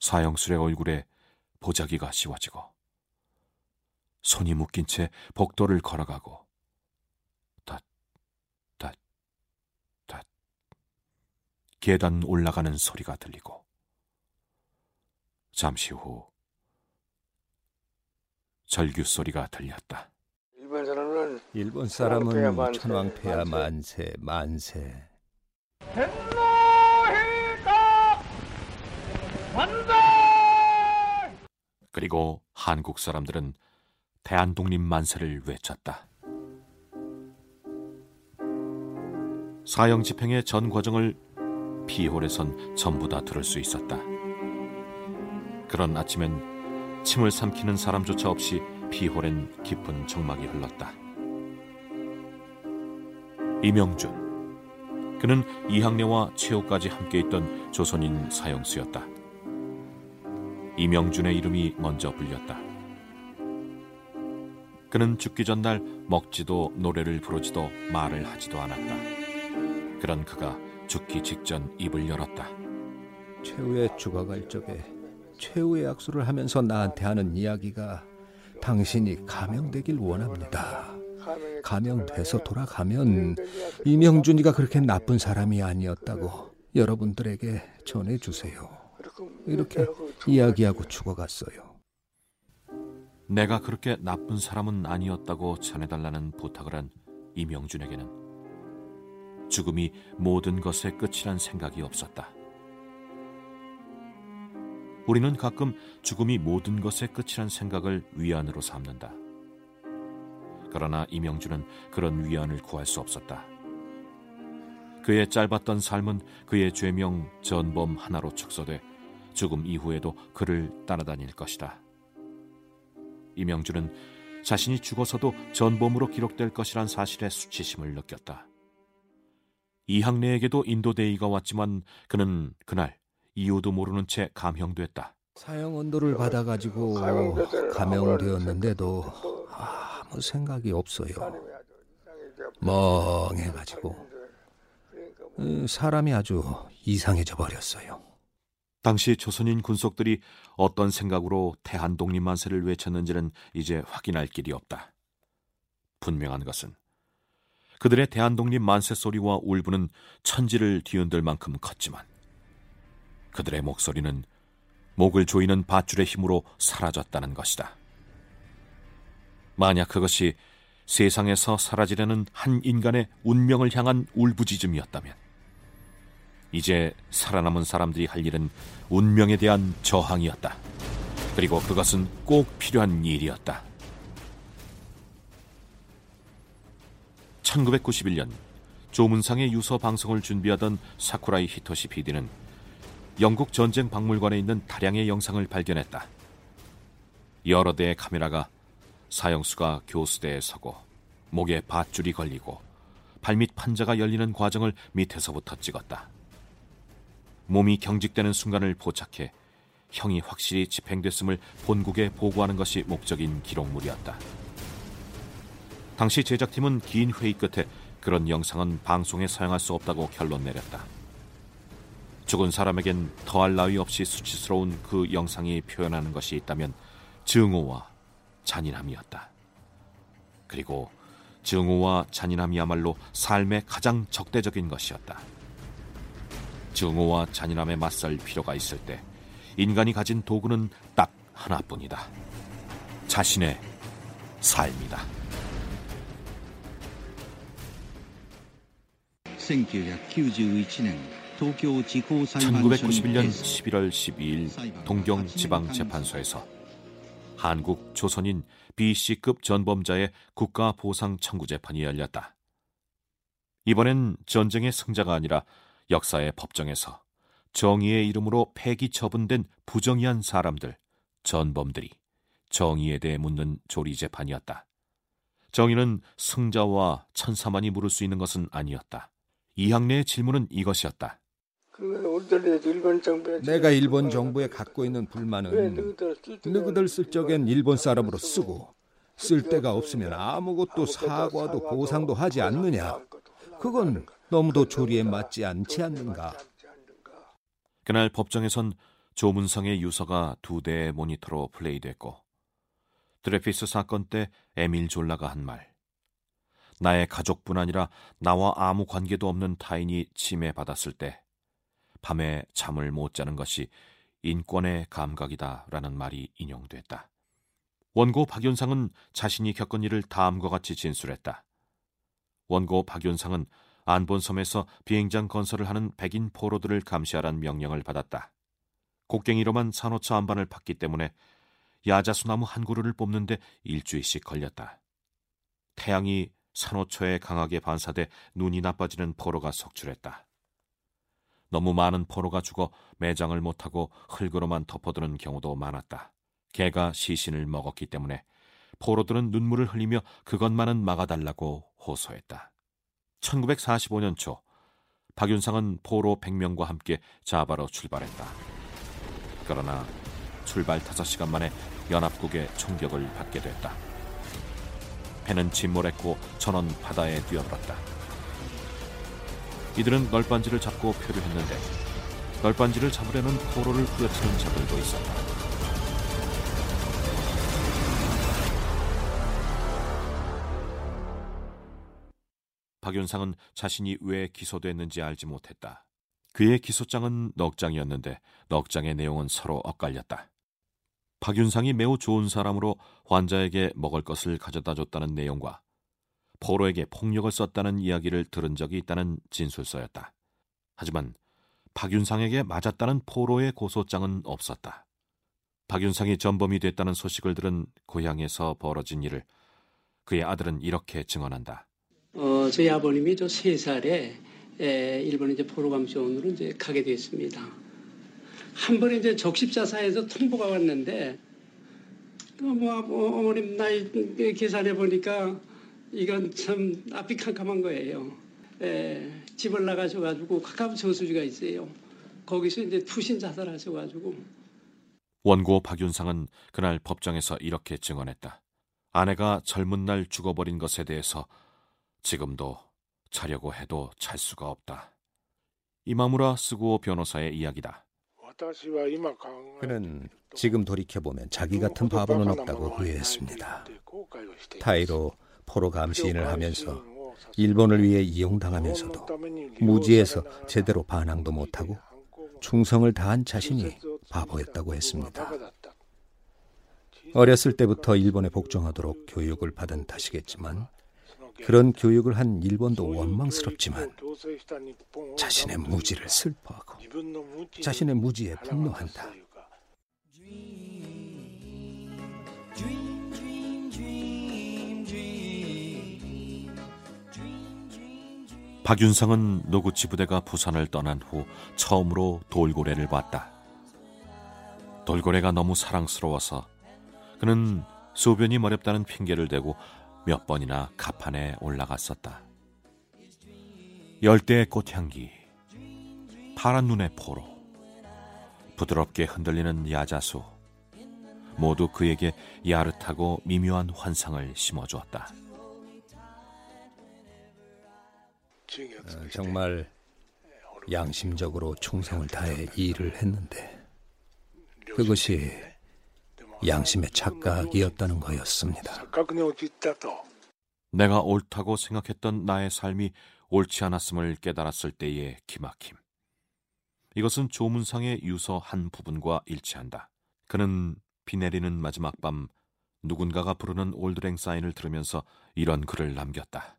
사형술의 얼굴에 보자기가 씌워지고 손이 묶인 채 복도를 걸어가고 닷, 닷, 닷 계단 올라가는 소리가 들리고 잠시 후 절규 소리가 들렸다. 일본 사람은 일본 사람은 천왕폐하 만세 만세. 그리고 한국 사람들은 대한독립 만세를 외쳤다. 사형 집행의 전 과정을 피홀에선 전부 다 들을 수 있었다. 그런 아침엔 침을 삼키는 사람조차 없이 피홀엔 깊은 정막이 흘렀다. 이명준. 그는 이학래와 최호까지 함께 있던 조선인 사형수였다. 이명준의 이름이 먼저 불렸다. 그는 죽기 전날 먹지도 노래를 부르지도 말을 하지도 않았다. 그런 그가 죽기 직전 입을 열었다. 최후의 죽어갈 적에 최후의 약수를 하면서 나한테 하는 이야기가 당신이 가명되길 원합니다. 가명돼서 돌아가면 이명준이가 그렇게 나쁜 사람이 아니었다고 여러분들에게 전해주세요. 이렇게 이야기하고 죽어갔어요. 내가 그렇게 나쁜 사람은 아니었다고 전해달라는 부탁을 한 이명준에게는 죽음이 모든 것의 끝이란 생각이 없었다. 우리는 가끔 죽음이 모든 것의 끝이란 생각을 위안으로 삼는다. 그러나 이명준은 그런 위안을 구할 수 없었다. 그의 짧았던 삶은 그의 죄명 전범 하나로 축소돼 죽음 이후에도 그를 따라다닐 것이다. 이명준은 자신이 죽어서도 전범으로 기록될 것이란 사실에 수치심을 느꼈다. 이학래에게도 인도대의가 왔지만 그는 그날 이유도 모르는 채 감형됐다. 사형 언도를 받아가지고 감형되었는데도 아무 생각이 없어요. 멍해가지고 사람이 아주 이상해져 버렸어요. 당시 조선인 군속들이 어떤 생각으로 태한 독립 만세를 외쳤는지는 이제 확인할 길이 없다. 분명한 것은 그들의 대한 독립 만세 소리와 울분은 천지를 뒤흔들 만큼 컸지만 그들의 목소리는 목을 조이는 밧줄의 힘으로 사라졌다는 것이다. 만약 그것이 세상에서 사라지려는 한 인간의 운명을 향한 울부짖음이었다면 이제 살아남은 사람들이 할 일은 운명에 대한 저항이었다. 그리고 그것은 꼭 필요한 일이었다. 1991년 조문상의 유서 방송을 준비하던 사쿠라이 히토시 PD는 영국 전쟁 박물관에 있는 다량의 영상을 발견했다. 여러 대의 카메라가 사형수가 교수대에 서고 목에 밧줄이 걸리고 발밑 판자가 열리는 과정을 밑에서부터 찍었다. 몸이 경직되는 순간을 포착해 형이 확실히 집행됐음을 본국에 보고하는 것이 목적인 기록물이었다. 당시 제작팀은 긴 회의 끝에 그런 영상은 방송에 사용할 수 없다고 결론 내렸다. 죽은 사람에겐 더할 나위 없이 수치스러운 그 영상이 표현하는 것이 있다면 증오와 잔인함이었다. 그리고 증오와 잔인함이야말로 삶의 가장 적대적인 것이었다. 증오와 잔인함에 맞설 필요가 있을 때 인간이 가진 도구는 딱 하나뿐이다. 자신의 삶이다. 1991년 11월 12일 동경지방재판소에서 한국 조선인 B씨급 전범자의 국가보상 청구 재판이 열렸다. 이번엔 전쟁의 승자가 아니라 역사의 법정에서 정의의 이름으로 폐기 처분된 부정의한 사람들, 전범들이 정의에 대해 묻는 조리 재판이었다. 정의는 승자와 천사만이 물을 수 있는 것은 아니었다. 이학래의 질문은 이것이었다. 내가 일본 정부에 갖고 있는 불만은 너희들 쓸 적엔 일본 사람으로 쓰고 쓸 데가 없으면 아무것도 사과도 보상도 하지 않느냐. 그건 너무도 조리에 맞지 않지 않는가. 그날 법정에선 조문성의 유서가 두 대의 모니터로 플레이됐고 드레피스 사건 때 에밀 졸라가 한 말. 나의 가족뿐 아니라 나와 아무 관계도 없는 타인이 침해받았을 때 밤에 잠을 못 자는 것이 인권의 감각이다라는 말이 인용됐다. 원고 박윤상은 자신이 겪은 일을 다음과 같이 진술했다. 원고 박윤상은 안본섬에서 비행장 건설을 하는 백인 포로들을 감시하라는 명령을 받았다. 곡괭이로만 산호초 안반을 팠기 때문에 야자수나무 한 그루를 뽑는데 일주일씩 걸렸다. 태양이 산호초에 강하게 반사돼 눈이 나빠지는 포로가 속출했다. 너무 많은 포로가 죽어 매장을 못하고 흙으로만 덮어두는 경우도 많았다. 개가 시신을 먹었기 때문에 포로들은 눈물을 흘리며 그것만은 막아달라고 호소했다. 1945년 초 박윤상은 포로 100명과 함께 자바로 출발했다. 그러나 출발 5시간 만에 연합국의 총격을 받게 됐다. 배는 침몰했고 전원 바다에 뛰어들었다. 이들은 널빤지를 잡고 표류했는데 널빤지를 잡으려는 포로를 후려치는 자들도 있었다. 박윤상은 자신이 왜 기소됐는지 알지 못했다. 그의 기소장은 넉 장이었는데 넉 장의 내용은 서로 엇갈렸다. 박윤상이 매우 좋은 사람으로 환자에게 먹을 것을 가져다 줬다는 내용과 포로에게 폭력을 썼다는 이야기를 들은 적이 있다는 진술서였다. 하지만 박윤상에게 맞았다는 포로의 고소장은 없었다. 박윤상이 전범이 됐다는 소식을 들은 고향에서 벌어진 일을 그의 아들은 이렇게 증언한다. 어, 저희 아버님이 저 세 살에 에, 일본 이제 포로감시원으로 이제 가게 됐습니다. 한 번에 이제 적십자사에서 통보가 왔는데 그뭐 뭐, 어머님 나이 계산해 보니까 이건 참 앞이 캄캄한 거예요. 에, 집을 나가셔가지고 가까운 저수지가 있어요. 거기서 이제 투신 자살하셔가지고 원고 박윤상은 그날 법정에서 이렇게 증언했다. 아내가 젊은 날 죽어버린 것에 대해서 지금도 자려고 해도 잘 수가 없다. 이마무라 스구오 변호사의 이야기다. 그는 지금 돌이켜보면 자기 같은 바보는 없다고 후회했습니다. 타이로 포로 감시인을 하면서 일본을 위해 이용당하면서도 무지에서 제대로 반항도 못하고 충성을 다한 자신이 바보였다고 했습니다. 어렸을 때부터 일본에 복종하도록 교육을 받은 탓이겠지만 그런 교육을 한 일본도 원망스럽지만 자신의 무지를 슬퍼하고 자신의 무지에 분노한다. 박윤상은 노구치 부대가 부산을 떠난 후 처음으로 돌고래를 봤다. 돌고래가 너무 사랑스러워서 그는 소변이 머렵다는 핑계를 대고 몇 번이나 가판에 올라갔었다. 열대의 꽃향기, 파란 눈의 포로, 부드럽게 흔들리는 야자수, 모두 그에게 야릇하고 미묘한 환상을 심어주었다. 정말 양심적으로 충성을 다해 일을 했는데 그것이 양심의 착각이었다는 거였습니다. 내가 옳다고 생각했던 나의 삶이 옳지 않았음을 깨달았을 때의 기막힘. 이것은 조문상의 유서 한 부분과 일치한다. 그는 비 내리는 마지막 밤 누군가가 부르는 올드랭 사인을 들으면서 이런 글을 남겼다.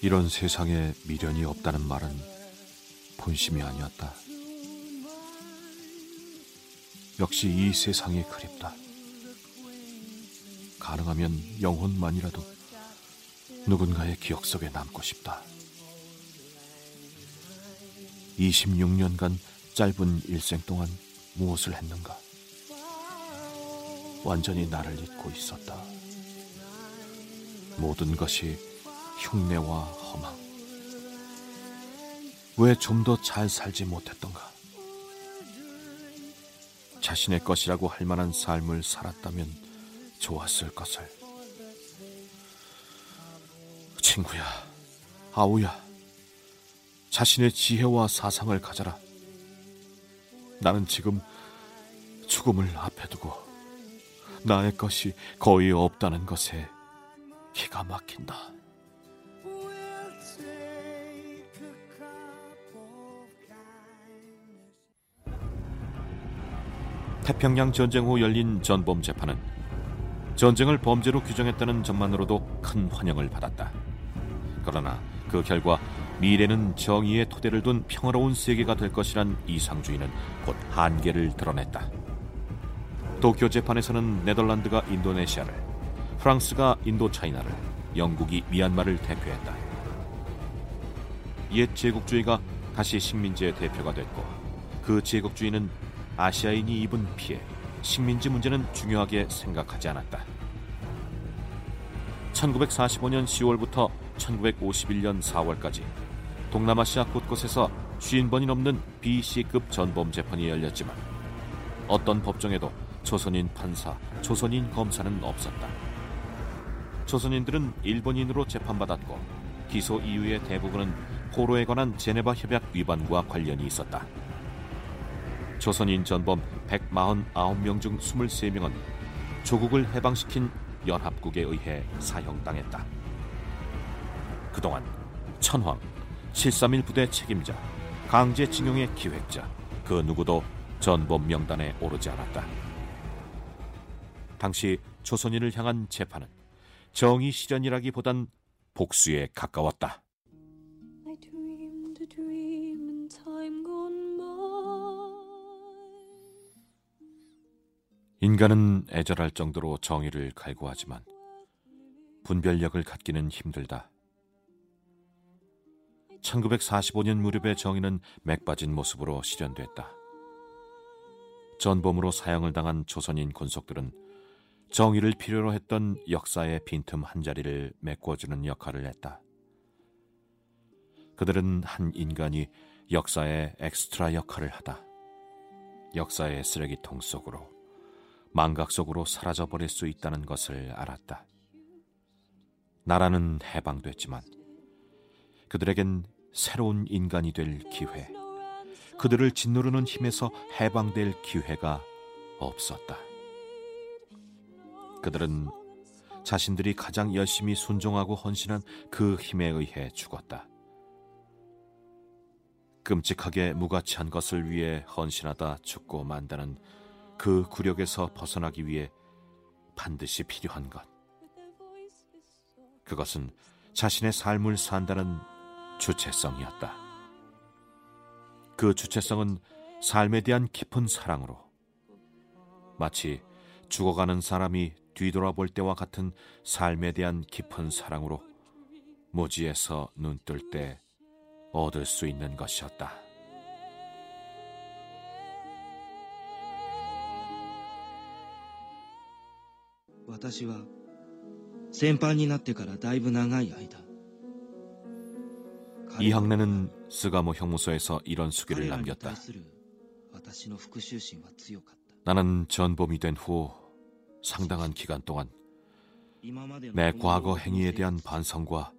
이런 세상에 미련이 없다는 말은 본심이 아니었다. 역시 이 세상이 그립다. 가능하면 영혼만이라도 누군가의 기억 속에 남고 싶다. 26년간 짧은 일생 동안 무엇을 했는가? 완전히 나를 잊고 있었다. 모든 것이 흉내와 허망. 왜 좀 더 잘 살지 못했던가? 자신의 것이라고 할 만한 삶을 살았다면 좋았을 것을. 친구야, 아우야, 자신의 지혜와 사상을 가져라. 나는 지금 죽음을 앞에 두고 나의 것이 거의 없다는 것에 기가 막힌다. 태평양 전쟁 후 열린 전범 재판은 전쟁을 범죄로 규정했다는 점만으로도 큰 환영을 받았다. 그러나 그 결과 미래는 정의의 토대를 둔 평화로운 세계가 될 것이란 이상주의는 곧 한계를 드러냈다. 도쿄 재판에서는 네덜란드가 인도네시아를, 프랑스가 인도차이나를, 영국이 미얀마를 대표했다. 옛 제국주의가 다시 식민지의 대표가 됐고 그 제국주의는 아시아인이 입은 피해, 식민지 문제는 중요하게 생각하지 않았다. 1945년 10월부터 1951년 4월까지 동남아시아 곳곳에서 50번이 넘는 BC급 전범 재판이 열렸지만 어떤 법정에도 조선인 판사, 조선인 검사는 없었다. 조선인들은 일본인으로 재판받았고 기소 이유의 대부분은 포로에 관한 제네바 협약 위반과 관련이 있었다. 조선인 전범 149명 중 23명은 조국을 해방시킨 연합국에 의해 사형당했다. 그동안 천황, 731 부대 책임자, 강제징용의 기획자, 그 누구도 전범 명단에 오르지 않았다. 당시 조선인을 향한 재판은 정의 실현이라기보단 복수에 가까웠다. 인간은 애절할 정도로 정의를 갈구하지만 분별력을 갖기는 힘들다. 1945년 무렵의 정의는 맥빠진 모습으로 실현됐다. 전범으로 사형을 당한 조선인 군속들은 정의를 필요로 했던 역사의 빈틈 한 자리를 메꿔주는 역할을 했다. 그들은 한 인간이 역사의 엑스트라 역할을 하다. 역사의 쓰레기통 속으로, 망각 속으로 사라져버릴 수 있다는 것을 알았다. 나라는 해방됐지만 그들에겐 새로운 인간이 될 기회, 그들을 짓누르는 힘에서 해방될 기회가 없었다. 그들은 자신들이 가장 열심히 순종하고 헌신한 그 힘에 의해 죽었다. 끔찍하게 무가치한 것을 위해 헌신하다 죽고 만다는 그 굴욕에서 벗어나기 위해 반드시 필요한 것. 그것은 자신의 삶을 산다는 주체성이었다. 그 주체성은 삶에 대한 깊은 사랑으로 마치 죽어가는 사람이 뒤돌아볼 때와 같은 삶에 대한 깊은 사랑으로 무지에서 눈 뜰 때 얻을 수 있는 것이었다. 私は先輩になってからだいぶ長い間 이학래는 스가모 형무소에서 이런 수기를 남겼다. 나는 전범이 된 후 상당한 기간 동안 내 과거 행위에 대한 반성과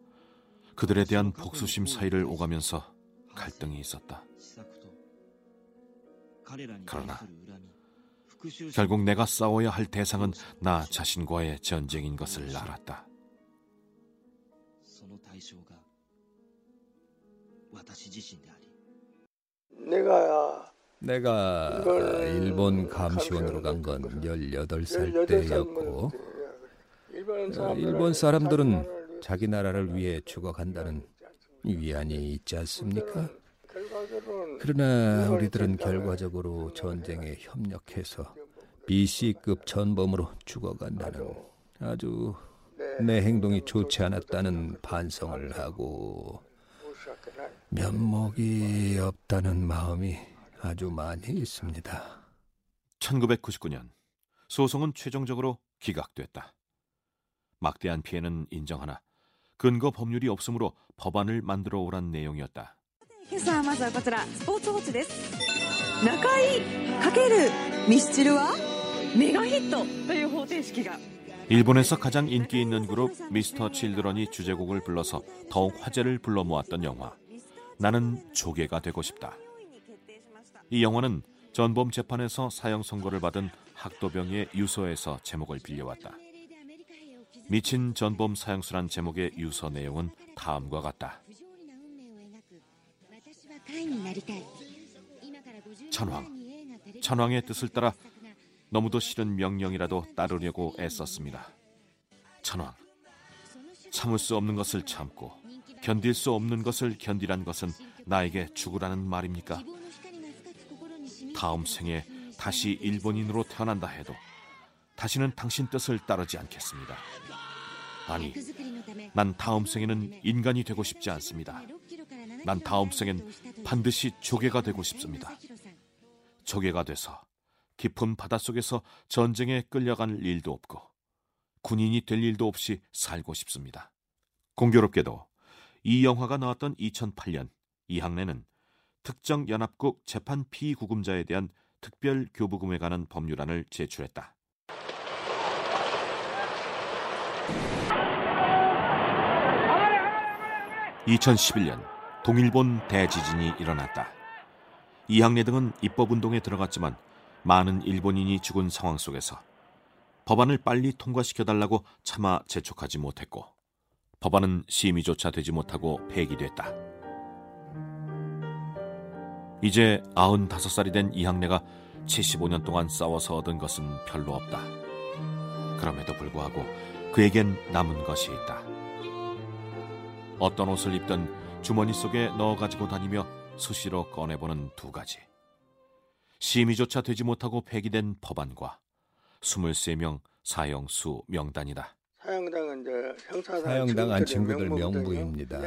그들에 대한 복수심 사이를 오가면서 갈등이 있었다. 그러나 결국 내가 싸워야 할 대상은 나 자신과의 전쟁인 것을 알았다. 내가 내가 일본 감시원으로 간 건 18살 때였고 일본 사람들은 자기 나라를 위해 죽어간다는 위안이 있지 않습니까? 그러나 우리들은 결과적으로 전쟁에 협력해서 BC급 전범으로 죽어간다는 아주 내 행동이 좋지 않았다는 반성을 하고 면목이 없다는 마음이 아주 많이 있습니다. 1999년 소송은 최종적으로 기각됐다. 막대한 피해는 인정하나 근거 법률이 없으므로 법안을 만들어 오란 내용이었다. 今朝はまずはこちらスポーツウォッチです中井かけるミスチルはメガヒットという方程式が 일본에서 가장 인기 있는 그룹 미스터 칠드런이 주제곡을 불러서 더욱 화제를 불러 모았던 영화 나는 조개가 되고 싶다. 이 영화는 전범 재판에서 사형 선고를 받은 학도병의 유서에서 제목을 빌려왔다. 미친 전범 사형수란 제목의 유서 내용은 다음과 같다. 천황, 천황의 뜻을 따라 너무도 싫은 명령이라도 따르려고 애썼습니다. 천왕, 참을 수 없는 것을 참고 견딜 수 없는 것을 견디란 것은 나에게 죽으라는 말입니까? 다음 생에 다시 일본인으로 태어난다 해도 다시는 당신 뜻을 따르지 않겠습니다. 아니, 난 다음 생에는 인간이 되고 싶지 않습니다. 난 다음 생엔 반드시 조개가 되고 싶습니다. 조개가 돼서 깊은 바닷속에서 전쟁에 끌려갈 일도 없고 군인이 될 일도 없이 살고 싶습니다. 공교롭게도 이 영화가 나왔던 2008년 이학래는 특정 연합국 재판 피구금자에 대한 특별 교부금에 관한 법률안을 제출했다. 2011년 동일본 대지진이 일어났다. 이학래 등은 입법운동에 들어갔지만 많은 일본인이 죽은 상황 속에서 법안을 빨리 통과시켜달라고 차마 재촉하지 못했고 법안은 심의조차 되지 못하고 폐기됐다. 이제 95살이 된 이학래가 75년 동안 싸워서 얻은 것은 별로 없다. 그럼에도 불구하고 그에겐 남은 것이 있다. 어떤 옷을 입든 주머니 속에 넣어 가지고 다니며 수시로 꺼내보는 두 가지. 심의조차 되지 못하고 폐기된 법안과 23명 사형수 명단이다. 사형당은 이제 형사 사형당한 친구들 명부입니다.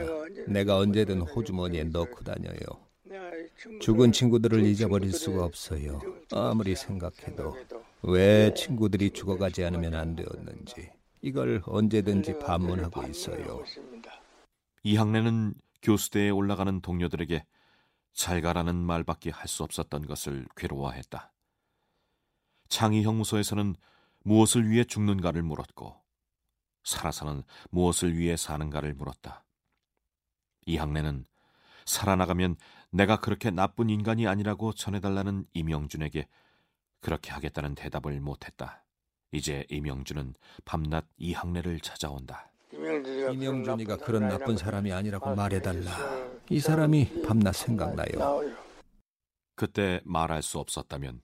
내가 언제든 호주머니에 넣고 다녀요. 죽은 친구들을 잊어버릴 수가 없어요. 아무리 생각해도 왜 친구들이 죽어가지 않으면 안 되었는지 이걸 언제든지 반문하고 있어요. 이학래는 교수대에 올라가는 동료들에게 잘 가라는 말밖에 할 수 없었던 것을 괴로워했다. 창의 형무소에서는 무엇을 위해 죽는가를 물었고 살아서는 무엇을 위해 사는가를 물었다. 이학래는 살아나가면 내가 그렇게 나쁜 인간이 아니라고 전해달라는 이명준에게 그렇게 하겠다는 대답을 못했다. 이제 이명준은 밤낮 이학래를 찾아온다. 이명준이가 그런 나쁜 사람이 아니라고 말해달라. 이 사람이 밤낮 생각나요. 그때 말할 수 없었다면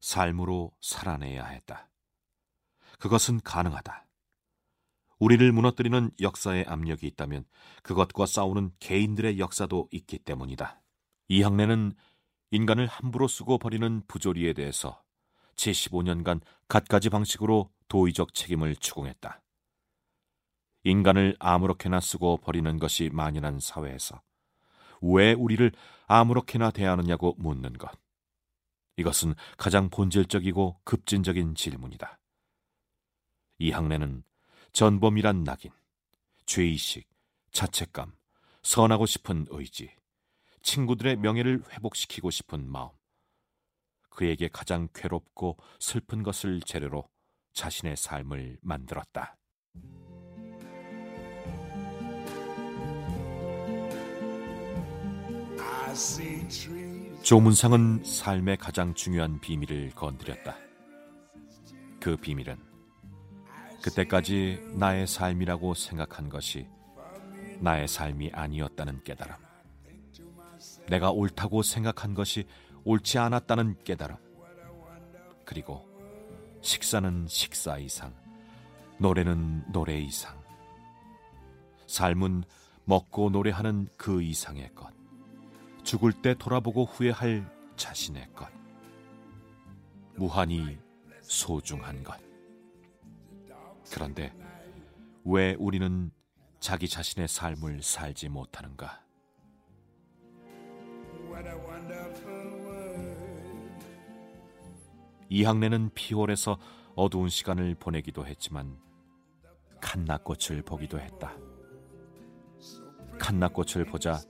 삶으로 살아내야 했다. 그것은 가능하다. 우리를 무너뜨리는 역사의 압력이 있다면 그것과 싸우는 개인들의 역사도 있기 때문이다. 이학래는 인간을 함부로 쓰고 버리는 부조리에 대해서 75년간 갖가지 방식으로 도의적 책임을 추궁했다. 인간을 아무렇게나 쓰고 버리는 것이 만연한 사회에서 왜 우리를 아무렇게나 대하느냐고 묻는 것. 이것은 가장 본질적이고 급진적인 질문이다. 이학래는 전범이란 낙인, 죄의식, 자책감, 선하고 싶은 의지, 친구들의 명예를 회복시키고 싶은 마음, 그에게 가장 괴롭고 슬픈 것을 재료로 자신의 삶을 만들었다. 조문상은 삶의 가장 중요한 비밀을 건드렸다. 그 비밀은 그때까지 나의 삶이라고 생각한 것이 나의 삶이 아니었다는 깨달음. 내가 옳다고 생각한 것이 옳지 않았다는 깨달음. 그리고 식사는 식사 이상, 노래는 노래 이상. 삶은 먹고 노래하는 그 이상의 것. 죽을 때 돌아보고 후회할 자신의 것. 무한히 소중한 것. 그런데 왜 우리는 자기 자신의 삶을 살지 못하는가? 이학래는 피홀에서 어두운 시간을 보내기도 했지만 칸나꽃을 보기도 했다. 칸나꽃을 보자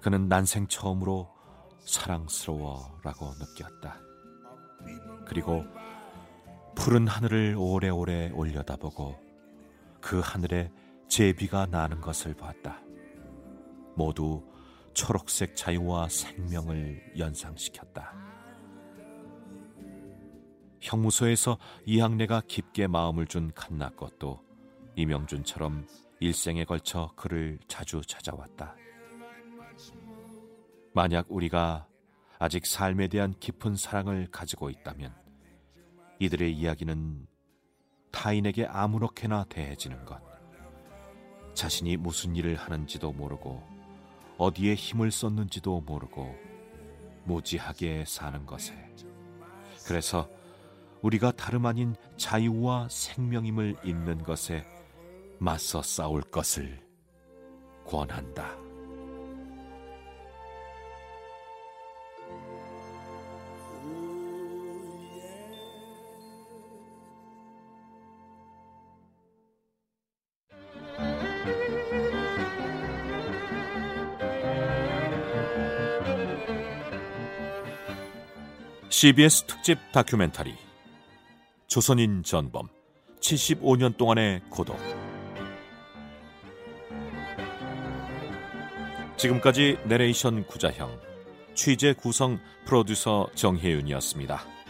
그는 난생 처음으로 사랑스러워라고 느꼈다. 그리고 푸른 하늘을 오래오래 올려다보고 그 하늘에 제비가 나는 것을 봤다. 모두 초록색 자유와 생명을 연상시켰다. 형무소에서 이학래가 깊게 마음을 준 칸나꽃도 이명준처럼 일생에 걸쳐 그를 자주 찾아왔다. 만약 우리가 아직 삶에 대한 깊은 사랑을 가지고 있다면 이들의 이야기는 타인에게 아무렇게나 대해지는 것, 자신이 무슨 일을 하는지도 모르고 어디에 힘을 쏟는지도 모르고 무지하게 사는 것에 그래서 우리가 다름 아닌 자유와 생명임을 잊는 것에 맞서 싸울 것을 권한다. CBS 특집 다큐멘터리 조선인 전범 75년 동안의 고독 지금까지 내레이션 구자형 취재 구성 프로듀서 정혜윤이었습니다.